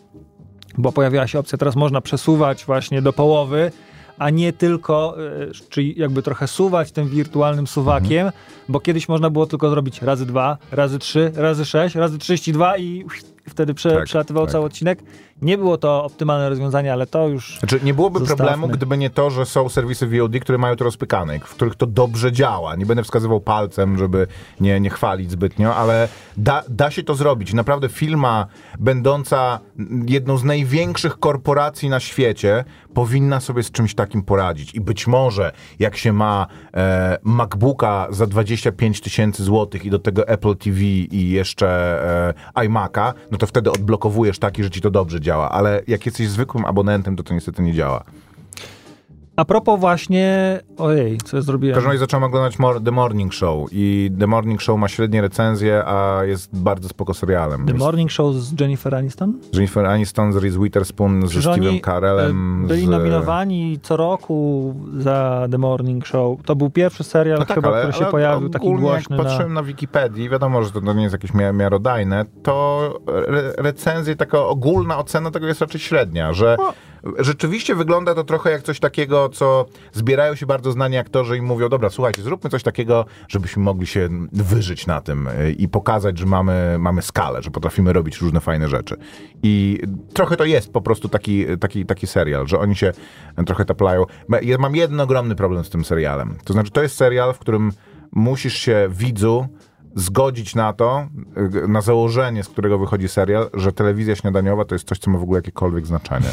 bo pojawiła się opcja, teraz można przesuwać właśnie do połowy, a nie tylko, y, czyli jakby trochę suwać tym wirtualnym suwakiem, Mhm. bo kiedyś można było tylko zrobić razy dwa, razy trzy, razy sześć, razy 32 i wtedy prze, Tak, przelatywał tak. cały odcinek. Nie było to optymalne rozwiązanie, ale to już Znaczy, nie byłoby Zostawmy. problemu, gdyby nie to, że są serwisy VOD, które mają to rozpykane, w których to dobrze działa. Nie będę wskazywał palcem, żeby nie, nie chwalić zbytnio, ale da, da się to zrobić. Naprawdę firma będąca jedną z największych korporacji na świecie powinna sobie z czymś takim poradzić. I być może jak się ma e, MacBooka za 25 tysięcy złotych i do tego Apple TV i jeszcze e, iMac'a, no to wtedy odblokowujesz taki, że ci to dobrze działa. Ale jak jesteś zwykłym abonentem, to to niestety nie działa. A propos właśnie, ojej, co ja W zrobiłem? każdym razie zacząłem oglądać Mor- The Morning Show i The Morning Show ma średnie recenzje, a jest bardzo spoko serialem. The Morning Show z Jennifer Aniston? Jennifer Aniston z Reese Witherspoon, ze Przecież Steve'em Carellem. e, Byli z... nominowani co roku za The Morning Show. To był pierwszy serial No tak, chyba, ale, który się ale pojawił, taki głośny jak na... patrzyłem na Wikipedii, wiadomo, że to, nie jest jakieś mia- miarodajne, to re recenzje, taka ogólna ocena tego jest raczej średnia, że No. Rzeczywiście wygląda to trochę jak coś takiego, co zbierają się bardzo znani aktorzy i mówią, dobra, słuchajcie, zróbmy coś takiego, żebyśmy mogli się wyżyć na tym y, i pokazać, że mamy, mamy skalę, że potrafimy robić różne fajne rzeczy. I trochę to jest po prostu taki, taki, taki serial, że oni się trochę taplają. Ja mam jeden ogromny problem z tym serialem. To znaczy, to jest serial, w którym musisz się widzu zgodzić na to, y, na założenie, z którego wychodzi serial, że telewizja śniadaniowa to jest coś, co ma w ogóle jakiekolwiek znaczenie.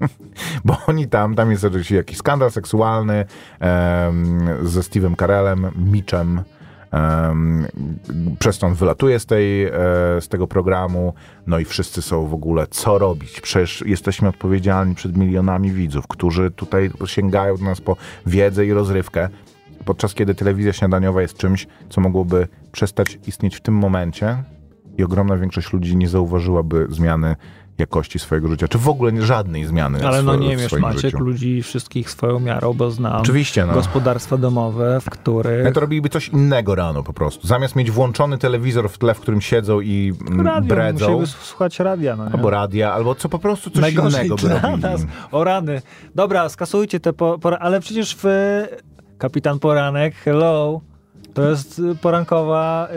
Bo oni tam, tam jest oczywiście jakiś skandal seksualny em, ze Steve'em Carellem, Mitchem, em, przez to on wylatuje z, tej, e, z tego programu, no i wszyscy są w ogóle, co robić? Przecież jesteśmy odpowiedzialni przed milionami widzów, którzy tutaj sięgają do nas po wiedzę i rozrywkę, podczas kiedy telewizja śniadaniowa jest czymś, co mogłoby przestać istnieć w tym momencie i ogromna większość ludzi nie zauważyłaby zmiany jakości swojego życia, czy w ogóle nie- żadnej zmiany Ale no nie wiesz, Maciek, życiu. ludzi wszystkich swoją miarą, bo znam Oczywiście, no. gospodarstwa domowe, w których... No to robiliby coś innego rano po prostu. Zamiast mieć włączony telewizor w tle, w którym siedzą i mm, Radio, bredzą, musieliby słuchać radia, no nie? albo radia, albo co po prostu coś Najgorzej innego by robili. nas. O rany. Dobra, skasujcie te po, ale przecież w Kapitan Poranek, hello, to jest y, porankowa...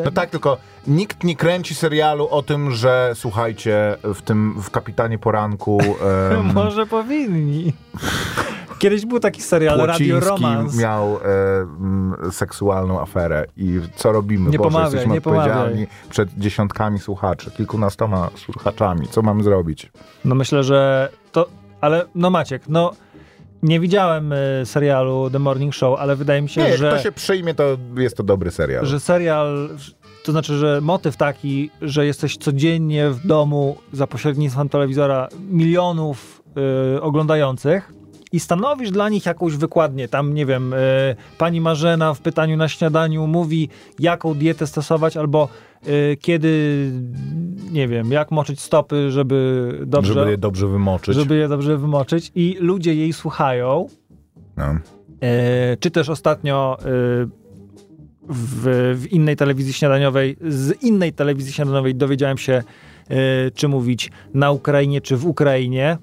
y, No tak, tylko nikt nie kręci serialu o tym, że słuchajcie, w tym, w Kapitanie Poranku em, Może powinni. Kiedyś był taki serial, Radio Płociński Romance. miał e, mm, seksualną aferę i co robimy? Nie Boże, pomawiaj, jesteśmy nie pomawiaj. odpowiedzialni przed dziesiątkami słuchaczy, kilkunastoma słuchaczami. Co mamy zrobić? No myślę, że to... Ale no Maciek, no nie widziałem y, serialu The Morning Show, ale wydaje mi się, Nie, jak że... to się przyjmie, to jest to dobry serial. że serial, to znaczy, że motyw taki, że jesteś codziennie w domu za pośrednictwem telewizora milionów y, oglądających i stanowisz dla nich jakąś wykładnię. Tam, nie wiem, y, pani Marzena w pytaniu na śniadaniu mówi, jaką dietę stosować, albo y, kiedy, nie wiem, jak moczyć stopy, żeby dobrze, Żeby je dobrze wymoczyć. żeby je dobrze wymoczyć i ludzie jej słuchają. No. E, czy też ostatnio e, w, w innej telewizji śniadaniowej, z innej telewizji śniadaniowej dowiedziałem się, e, czy mówić na Ukrainie, czy w Ukrainie.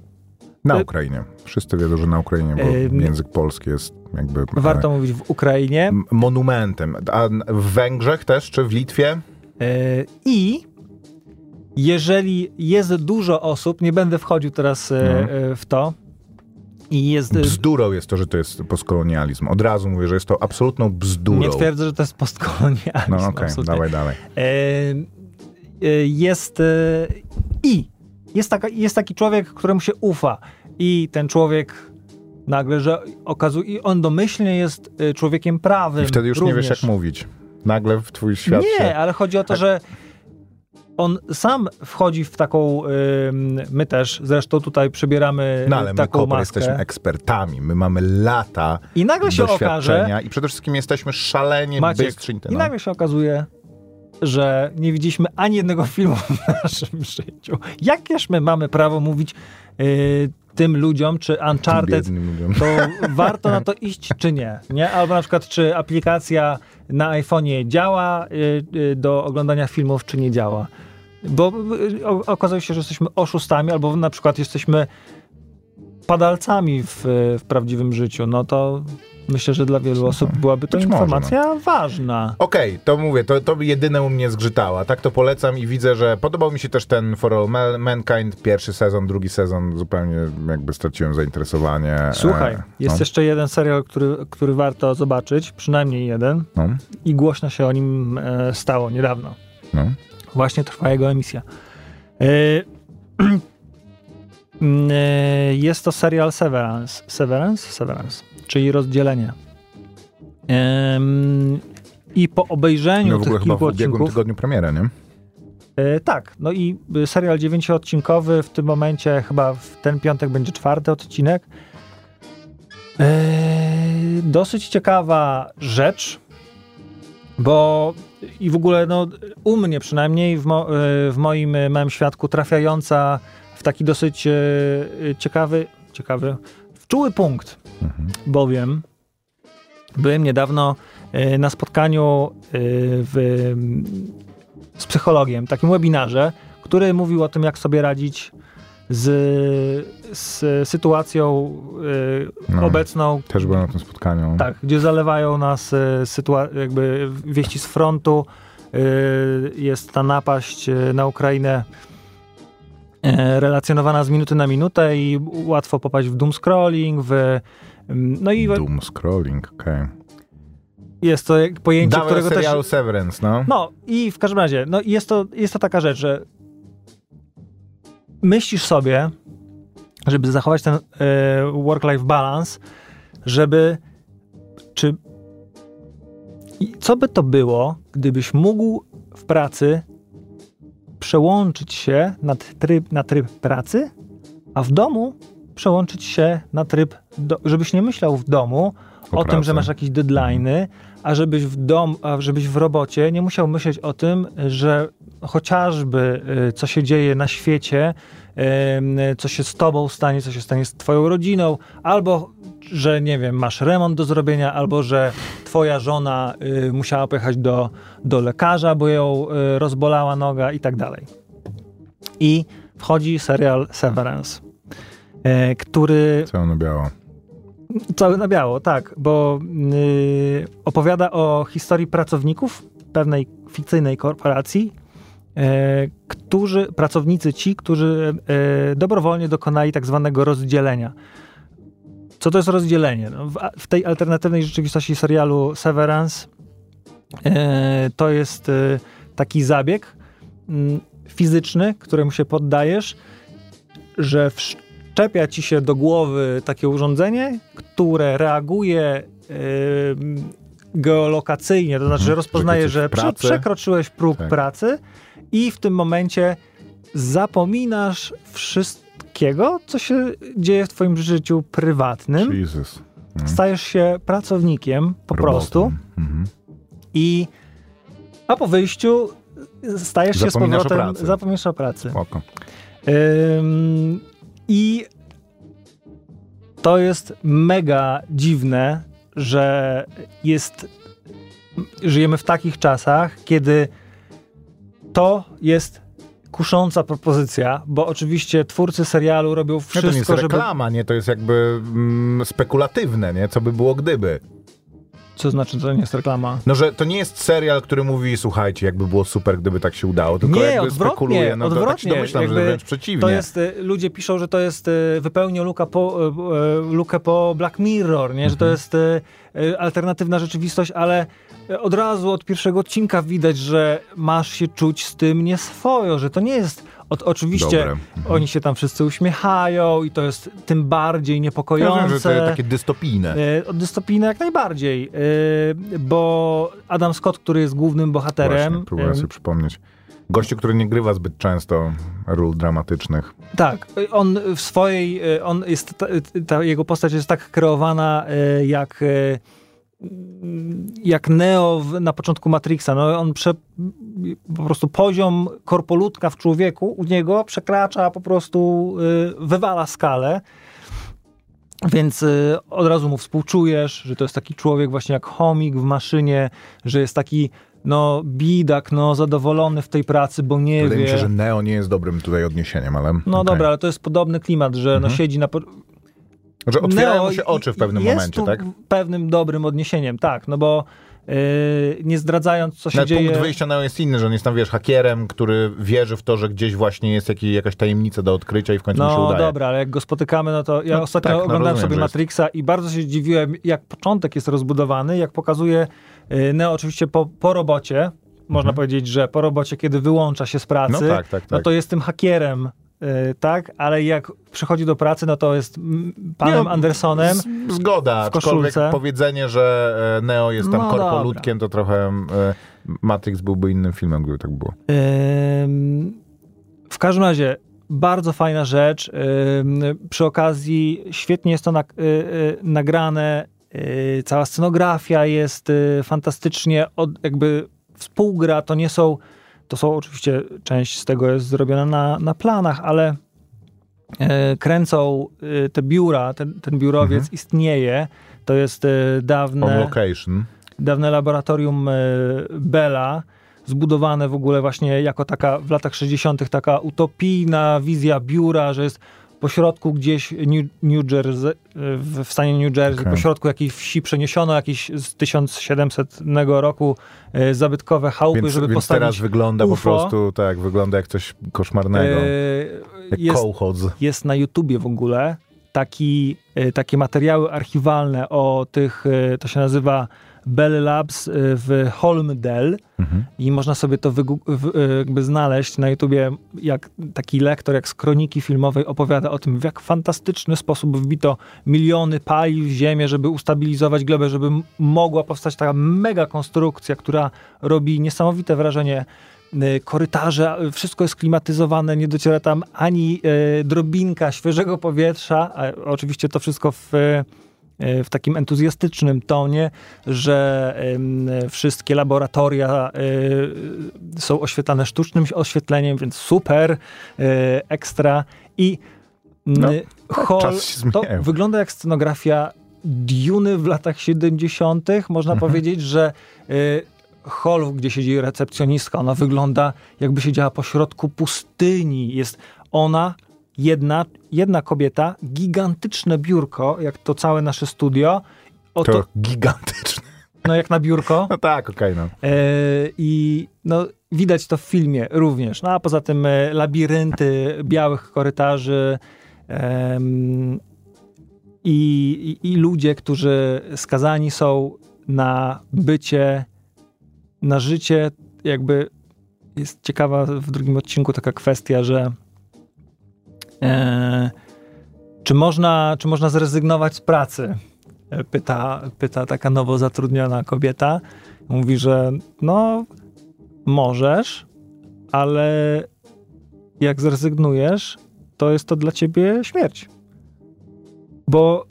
Na Ukrainie. Wszyscy wiedzą, że na Ukrainie, bo Ym, język polski jest jakby Warto mówić w Ukrainie. e, monumentem. A w Węgrzech też, czy w Litwie? E, I jeżeli jest dużo osób, nie będę wchodził teraz e, No. e, w to, i jest... Bzdurą jest to, że to jest postkolonializm. Od razu mówię, że jest to absolutną bzdurą. Nie twierdzę, że to jest postkolonializm. No okej, absolutnie. dawaj dalej. E, jest e, i jest, taka, jest taki człowiek, któremu się ufa i ten człowiek nagle, że okazuje, i on domyślnie jest człowiekiem prawym. I wtedy już nie wiesz, również. jak mówić. Nagle w twój świat Nie, się... ale chodzi o to, Tak. że on sam wchodzi w taką, my też zresztą tutaj przebieramy No ale my, taką Kopor, maskę. jesteśmy ekspertami. My mamy lata I nagle się okaże, i przede wszystkim jesteśmy szalenie Maciek, bystrzy. i No. nagle się okazuje, że nie widzieliśmy ani jednego filmu w naszym życiu. Jakież my mamy prawo mówić y, tym ludziom, czy Uncharted, ludziom. to warto na to iść, czy nie? nie? Albo na przykład, czy aplikacja na iPhone'ie działa y, y, do oglądania filmów, czy nie działa. Bo o- okazuje się, że jesteśmy oszustami, albo na przykład jesteśmy padalcami w, w prawdziwym życiu. No to myślę, że dla wielu osób byłaby to Być może, informacja ważna. Okej, to mówię, to, to jedyne u mnie zgrzytała. Tak to polecam i widzę, że podobał mi się też ten For All Ma- Mankind, pierwszy sezon, drugi sezon, zupełnie jakby straciłem zainteresowanie. Słuchaj, E, jest no, jeszcze jeden serial, który, który warto zobaczyć, przynajmniej jeden, no, i głośno się o nim e, stało niedawno. no. Właśnie trwa jego emisja. E, mm, e, jest to serial Severance. Severance? Severance, czyli rozdzielenie. I po obejrzeniu No w ogóle tych chyba w kilku ubiegłym tygodniu premierę, nie? E, tak, no i y, serial dziewięcioodcinkowy w tym momencie chyba w ten piątek będzie czwarty odcinek. Dosyć ciekawa rzecz, bo i w ogóle no, u mnie przynajmniej w, mo, e, w moim e, małym świadku trafiająca w taki dosyć e, ciekawy, ciekawy, w czuły punkt, bowiem byłem niedawno na spotkaniu w, z psychologiem, takim webinarze, który mówił o tym, jak sobie radzić z, z sytuacją e, No. obecną, Też byłem na tym spotkaniu. tak, gdzie zalewają nas e, sytua- jakby wieści z frontu. E, jest ta napaść na Ukrainę relacjonowana z minuty na minutę i łatwo popaść w doom scrolling, w mm, no i Doom scrolling, okej. jest to pojęcie, Dawaj którego też... serialu Severance, no. No i w każdym razie, no jest to, jest to taka rzecz, że myślisz sobie, żeby zachować ten e, work-life balance, żeby czy co by to było, gdybyś mógł w pracy przełączyć się na tryb, na tryb pracy, a w domu przełączyć się na tryb, do, żebyś nie myślał w domu O o, tym, że masz jakieś deadline'y, a żebyś w dom, a żebyś w robocie nie musiał myśleć o tym, że chociażby y, co się dzieje na świecie, co się z tobą stanie, co się stanie z twoją rodziną, albo że nie wiem, masz remont do zrobienia, albo że twoja żona y, musiała pojechać do, do lekarza, bo ją y, rozbolała noga i tak dalej. I wchodzi serial Severance, y, który Co ono biało. Cały na biało, tak, bo opowiada o historii pracowników pewnej fikcyjnej korporacji, e, którzy, pracownicy ci, którzy e, dobrowolnie dokonali tak zwanego rozdzielenia. Co to jest rozdzielenie? No, w, w tej alternatywnej rzeczywistości serialu Severance e, to jest e, taki zabieg mm, fizyczny, któremu się poddajesz, że wszczepia ci się do głowy takie urządzenie, które reaguje geolokacyjnie, to znaczy, że rozpoznaje, że prze, przekroczyłeś próg Tak. pracy i w tym momencie zapominasz wszystkiego, co się dzieje w twoim życiu prywatnym. Jesus. Mhm. Stajesz się pracownikiem po Robotem. prostu Mhm. i a po wyjściu stajesz się z Zapominasz o powrotem, pracy. zapominasz o pracy. Spoko. Ym, I to jest mega dziwne, że jest. Żyjemy w takich czasach, kiedy to jest kusząca propozycja, bo oczywiście twórcy serialu robią No to nie jest wszystko, żeby. reklama, nie? To jest jakby mm, spekulatywne, nie? Co by było gdyby. Co znaczy, to nie jest reklama? No, że to nie jest serial, który mówi, słuchajcie, jakby było super, gdyby tak się udało, tylko nie, jakby odwrotnie, spekuluje. No to tak się odwrotnie. domyślam, jakby że wręcz przeciwnie. To jest, y, ludzie piszą, że to jest y, wypełnią luka po, y, lukę po Black Mirror, nie? że to Mhm. jest alternatywna rzeczywistość, ale od razu od pierwszego odcinka widać, że masz się czuć z tym nieswojo, że to nie jest. Oczywiście Dobre. Mhm. oni się tam wszyscy uśmiechają i to jest tym bardziej Ja niepokojące. wiem, że to takie dystopijne. E, Dystopijne jak najbardziej, e, bo Adam Scott, który jest głównym bohaterem, Właśnie, próbuję sobie przypomnieć. Gościu, który nie grywa zbyt często ról dramatycznych. Tak, on w swojej, e, on jest, ta, ta jego postać jest tak kreowana jak jak Neo na początku Matrixa. No, on prze, po prostu poziom korpolutka w człowieku u niego przekracza po prostu, e, wywala skalę. Więc e, od razu mu współczujesz, że to jest taki człowiek właśnie jak chomik w maszynie, że jest taki no bidak, no zadowolony w tej pracy, bo nie Wydaje wie. mi się, że Neo nie jest dobrym tutaj odniesieniem, ale... No okej. dobra, ale to jest podobny klimat, że no Mhm. siedzi na... Że otwierają mu i- się oczy w pewnym momencie, tak? pewnym dobrym odniesieniem, tak, no bo yy, nie zdradzając, co się Nawet dzieje... punkt wyjścia Neo jest inny, że on jest tam, wiesz, hakerem, który wierzy w to, że gdzieś właśnie jest jakaś tajemnica do odkrycia i w końcu mu się No udaje. dobra, ale jak go spotykamy, no to ja No ostatnio tak, no oglądałem rozumiem, sobie że jest. Matrixa i bardzo się zdziwiłem, jak początek jest rozbudowany, jak pokazuje yy, Neo oczywiście po, po robocie, można powiedzieć, że po robocie, kiedy wyłącza się z pracy, Mhm. No tak, tak, no tak. to jest tym hakerem, yy, tak, ale jak przychodzi do pracy, no to jest panem Nie, Andersonem, Z, zgoda, w aczkolwiek koszulce. powiedzenie, że e, Neo jest tam No korpoludkiem, to trochę e, Matrix byłby innym filmem, gdyby tak było. W każdym razie bardzo fajna rzecz. Przy okazji świetnie jest to nag- nagrane. Cała scenografia jest fantastycznie od, jakby współgra. To nie są, to są oczywiście część z tego jest zrobiona na, na planach, ale e, kręcą y, te biura, ten, ten biurowiec Mhm. istnieje. To jest On dawne location. dawne laboratorium e, Bella, zbudowane w ogóle właśnie jako taka w latach 60. taka utopijna wizja biura, że jest po środku gdzieś New, New Jersey, w stanie New Jersey, Okej. po środku jakiejś wsi przeniesiono jakieś z 1700 roku e, zabytkowe chałupy, Więc, żeby więc postawić teraz wygląda po UFO. prostu tak, wygląda jak coś koszmarnego. e, jak jest, jest na YouTubie w ogóle taki, e, takie materiały archiwalne o tych, to się nazywa Bell Labs e, w Holmdel Mhm. i można sobie to e, jakby znaleźć na YouTubie, jak taki lektor, jak z kroniki filmowej opowiada o tym, w jak fantastyczny sposób wbito miliony pali w ziemię, żeby ustabilizować glebę, żeby mogła powstać taka mega konstrukcja, która robi niesamowite wrażenie y, korytarze, wszystko jest klimatyzowane, nie dociera tam ani drobinka świeżego powietrza, a oczywiście to wszystko w, w takim entuzjastycznym tonie, że wszystkie laboratoria e, są oświetlane sztucznym oświetleniem, więc super, e, ekstra i No, hall, to wygląda jak scenografia Duny w latach 70. Można Mhm. powiedzieć, że y, hall, gdzie siedzi recepcjonistka, ona wygląda jakby siedziała po środku pustyni. Jest ona, jedna, jedna kobieta, gigantyczne biurko, jak to całe nasze studio. Oto, To gigantyczne. no jak na biurko. No tak, okej, no. E, I no, widać to w filmie również. No a poza tym e, labirynty białych korytarzy i, i ludzie, którzy skazani są na bycie, na życie, jakby jest ciekawa w drugim odcinku taka kwestia, że e, czy, można, czy można zrezygnować z pracy? E, Pyta, pyta taka nowo zatrudniona kobieta. Mówi, że no, możesz, ale jak zrezygnujesz, to jest to dla ciebie śmierć. Bo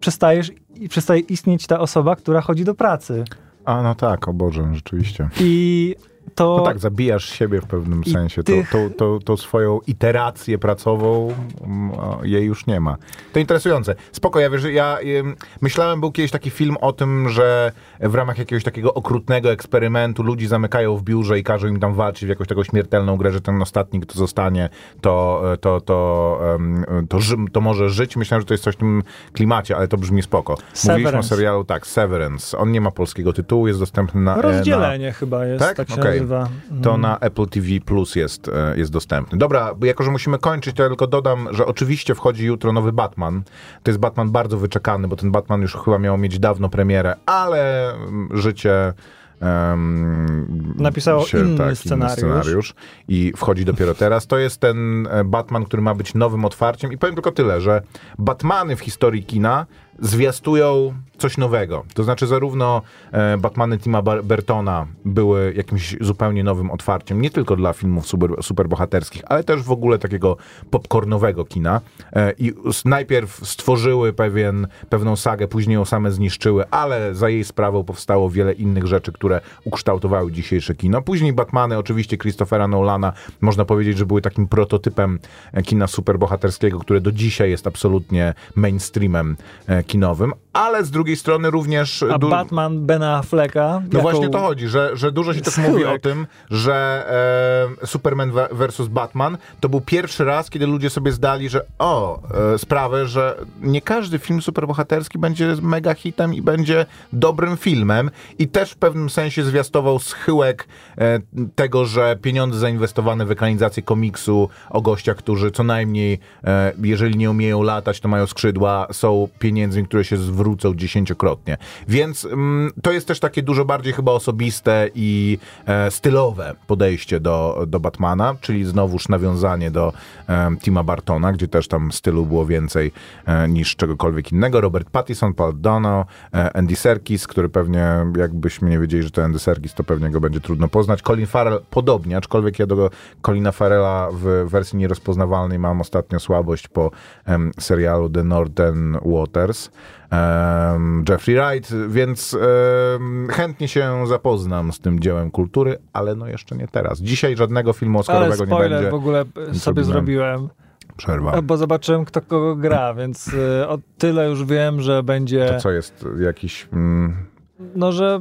przestajesz, przestaje istnieć ta osoba, która chodzi do pracy. A no tak, o Boże, rzeczywiście. I to. No tak, zabijasz siebie w pewnym sensie. tych- To, to, to, to swoją iterację pracową mm, jej już nie ma. To interesujące. Spoko, ja wiesz, ja myślałem, był kiedyś taki film o tym, że w ramach jakiegoś takiego okrutnego eksperymentu ludzi zamykają w biurze i każą im tam walczyć w jakąś taką śmiertelną grę, że ten ostatni, kto zostanie, to, to, to, to, ży, to może żyć. Myślałem, że to jest coś w tym klimacie, ale to brzmi spoko. Mówiliśmy o Severance. serialu, tak, Severance. On nie ma polskiego tytułu, jest dostępny na... e, na Rozdzielenie chyba jest, Tak? tak, Okej. Nazywa. to Mm. na Apple TV Plus jest, e, jest dostępny. Dobra, jako że musimy kończyć, to ja tylko dodam, że oczywiście wchodzi jutro nowy Batman. To jest Batman bardzo wyczekany, bo ten Batman już chyba miał mieć dawno premierę, ale mm, życie em, Napisało inny scenariusz. scenariusz i wchodzi dopiero teraz. To jest ten e, Batman, który ma być nowym otwarciem i powiem tylko tyle, że Batmany w historii kina zwiastują coś nowego. To znaczy zarówno e, Batmany Tima Bertona były jakimś zupełnie nowym otwarciem, nie tylko dla filmów super, superbohaterskich, ale też w ogóle takiego popcornowego kina. E, I najpierw stworzyły pewien, pewną sagę, później ją same zniszczyły, ale za jej sprawą powstało wiele innych rzeczy, które ukształtowały dzisiejsze kino. Później Batmany, oczywiście Christophera Nolana, można powiedzieć, że były takim prototypem e, kina superbohaterskiego, które do dzisiaj jest absolutnie mainstreamem kinowym, ale z drugiej strony również... A du- Batman Bena Afflecka. no jaką- właśnie to chodzi, że, że dużo się też mówi o tym, że e, Superman versus Batman to był pierwszy raz, kiedy ludzie sobie zdali, że o, e, sprawę, że nie każdy film superbohaterski będzie mega hitem i będzie dobrym filmem i też w pewnym sensie zwiastował schyłek e, tego, że pieniądze zainwestowane w ekranizację komiksu o gościach, którzy co najmniej, e, jeżeli nie umieją latać, to mają skrzydła, są pieniędzmi wydarzeń, które się zwrócą dziesięciokrotnie. Więc mm, to jest też takie dużo bardziej chyba osobiste i e, stylowe podejście do, do Batmana, czyli znowuż nawiązanie do e, Tima Bartona, gdzie też tam stylu było więcej e, niż czegokolwiek innego. Robert Pattinson, Paul Dano, e, Andy Serkis, który pewnie, jakbyśmy nie wiedzieli, że to Andy Serkis, to pewnie go będzie trudno poznać. Colin Farrell podobnie, aczkolwiek ja do Colina Farrella w wersji nierozpoznawalnej mam ostatnio słabość po em, serialu The Northern Waters. Jeffrey Wright, więc chętnie się zapoznam z tym dziełem kultury, ale no jeszcze nie teraz. Dzisiaj żadnego filmu Ale Oscarowego nie spoiler będzie. w ogóle sobie zrobiłem. zrobiłem, Przerwa. bo zobaczyłem, kto kogo gra, więc y, o tyle już wiem, że będzie... To co jest jakiś... Mm, No, że.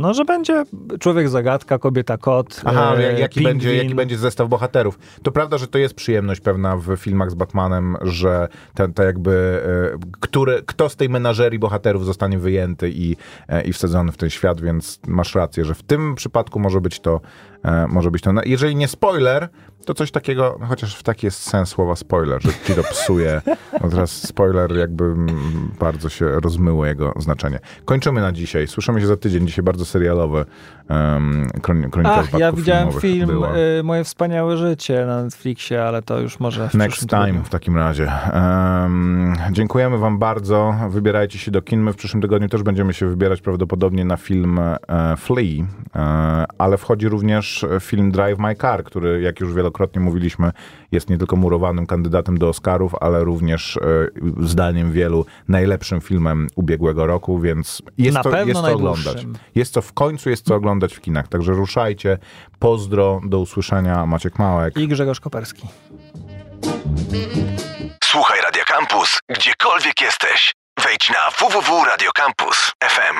No, że będzie człowiek zagadka, kobieta kot. Aha, e, jak- jaki, pingwin. będzie, jaki będzie zestaw bohaterów. To prawda, że to jest przyjemność pewna w filmach z Batmanem, że ten, jakby, e, który, kto z tej menażerii bohaterów zostanie wyjęty i, e, i wsadzony w ten świat, więc masz rację, że w tym przypadku może być to, e, może być to. na- Jeżeli nie spoiler, to coś takiego, chociaż w taki jest sens słowa spoiler, że ci to psuje. No teraz spoiler jakby mm, bardzo się rozmyło jego znaczenie. Kończymy na dzisiaj. Słyszymy się za tydzień. Dzisiaj bardzo serialowy um, kron, kronika Ach, ja widziałem film y, Moje wspaniałe życie na Netflixie, ale to już może w Next time tygodniu. w takim razie. Em, dziękujemy Wam bardzo. Wybierajcie się do kin. My w przyszłym tygodniu też będziemy się wybierać prawdopodobnie na film e, Flea, e, ale wchodzi również film Drive My Car, który, jak już wielokrotnie mówiliśmy, jest nie tylko murowanym kandydatem do Oscarów, ale również e, zdaniem wielu najlepszym filmem ubiegłego roku, więc jest, Na to, pewno jest najdłuższym. oglądać. Jest co w końcu, jest co oglądać w kinach. Także ruszajcie. Pozdro, do usłyszenia. Maciek Małek. I Grzegorz Koperski. Słuchaj Radio Campus, gdziekolwiek jesteś. Wejdź na www.radiocampus.fm.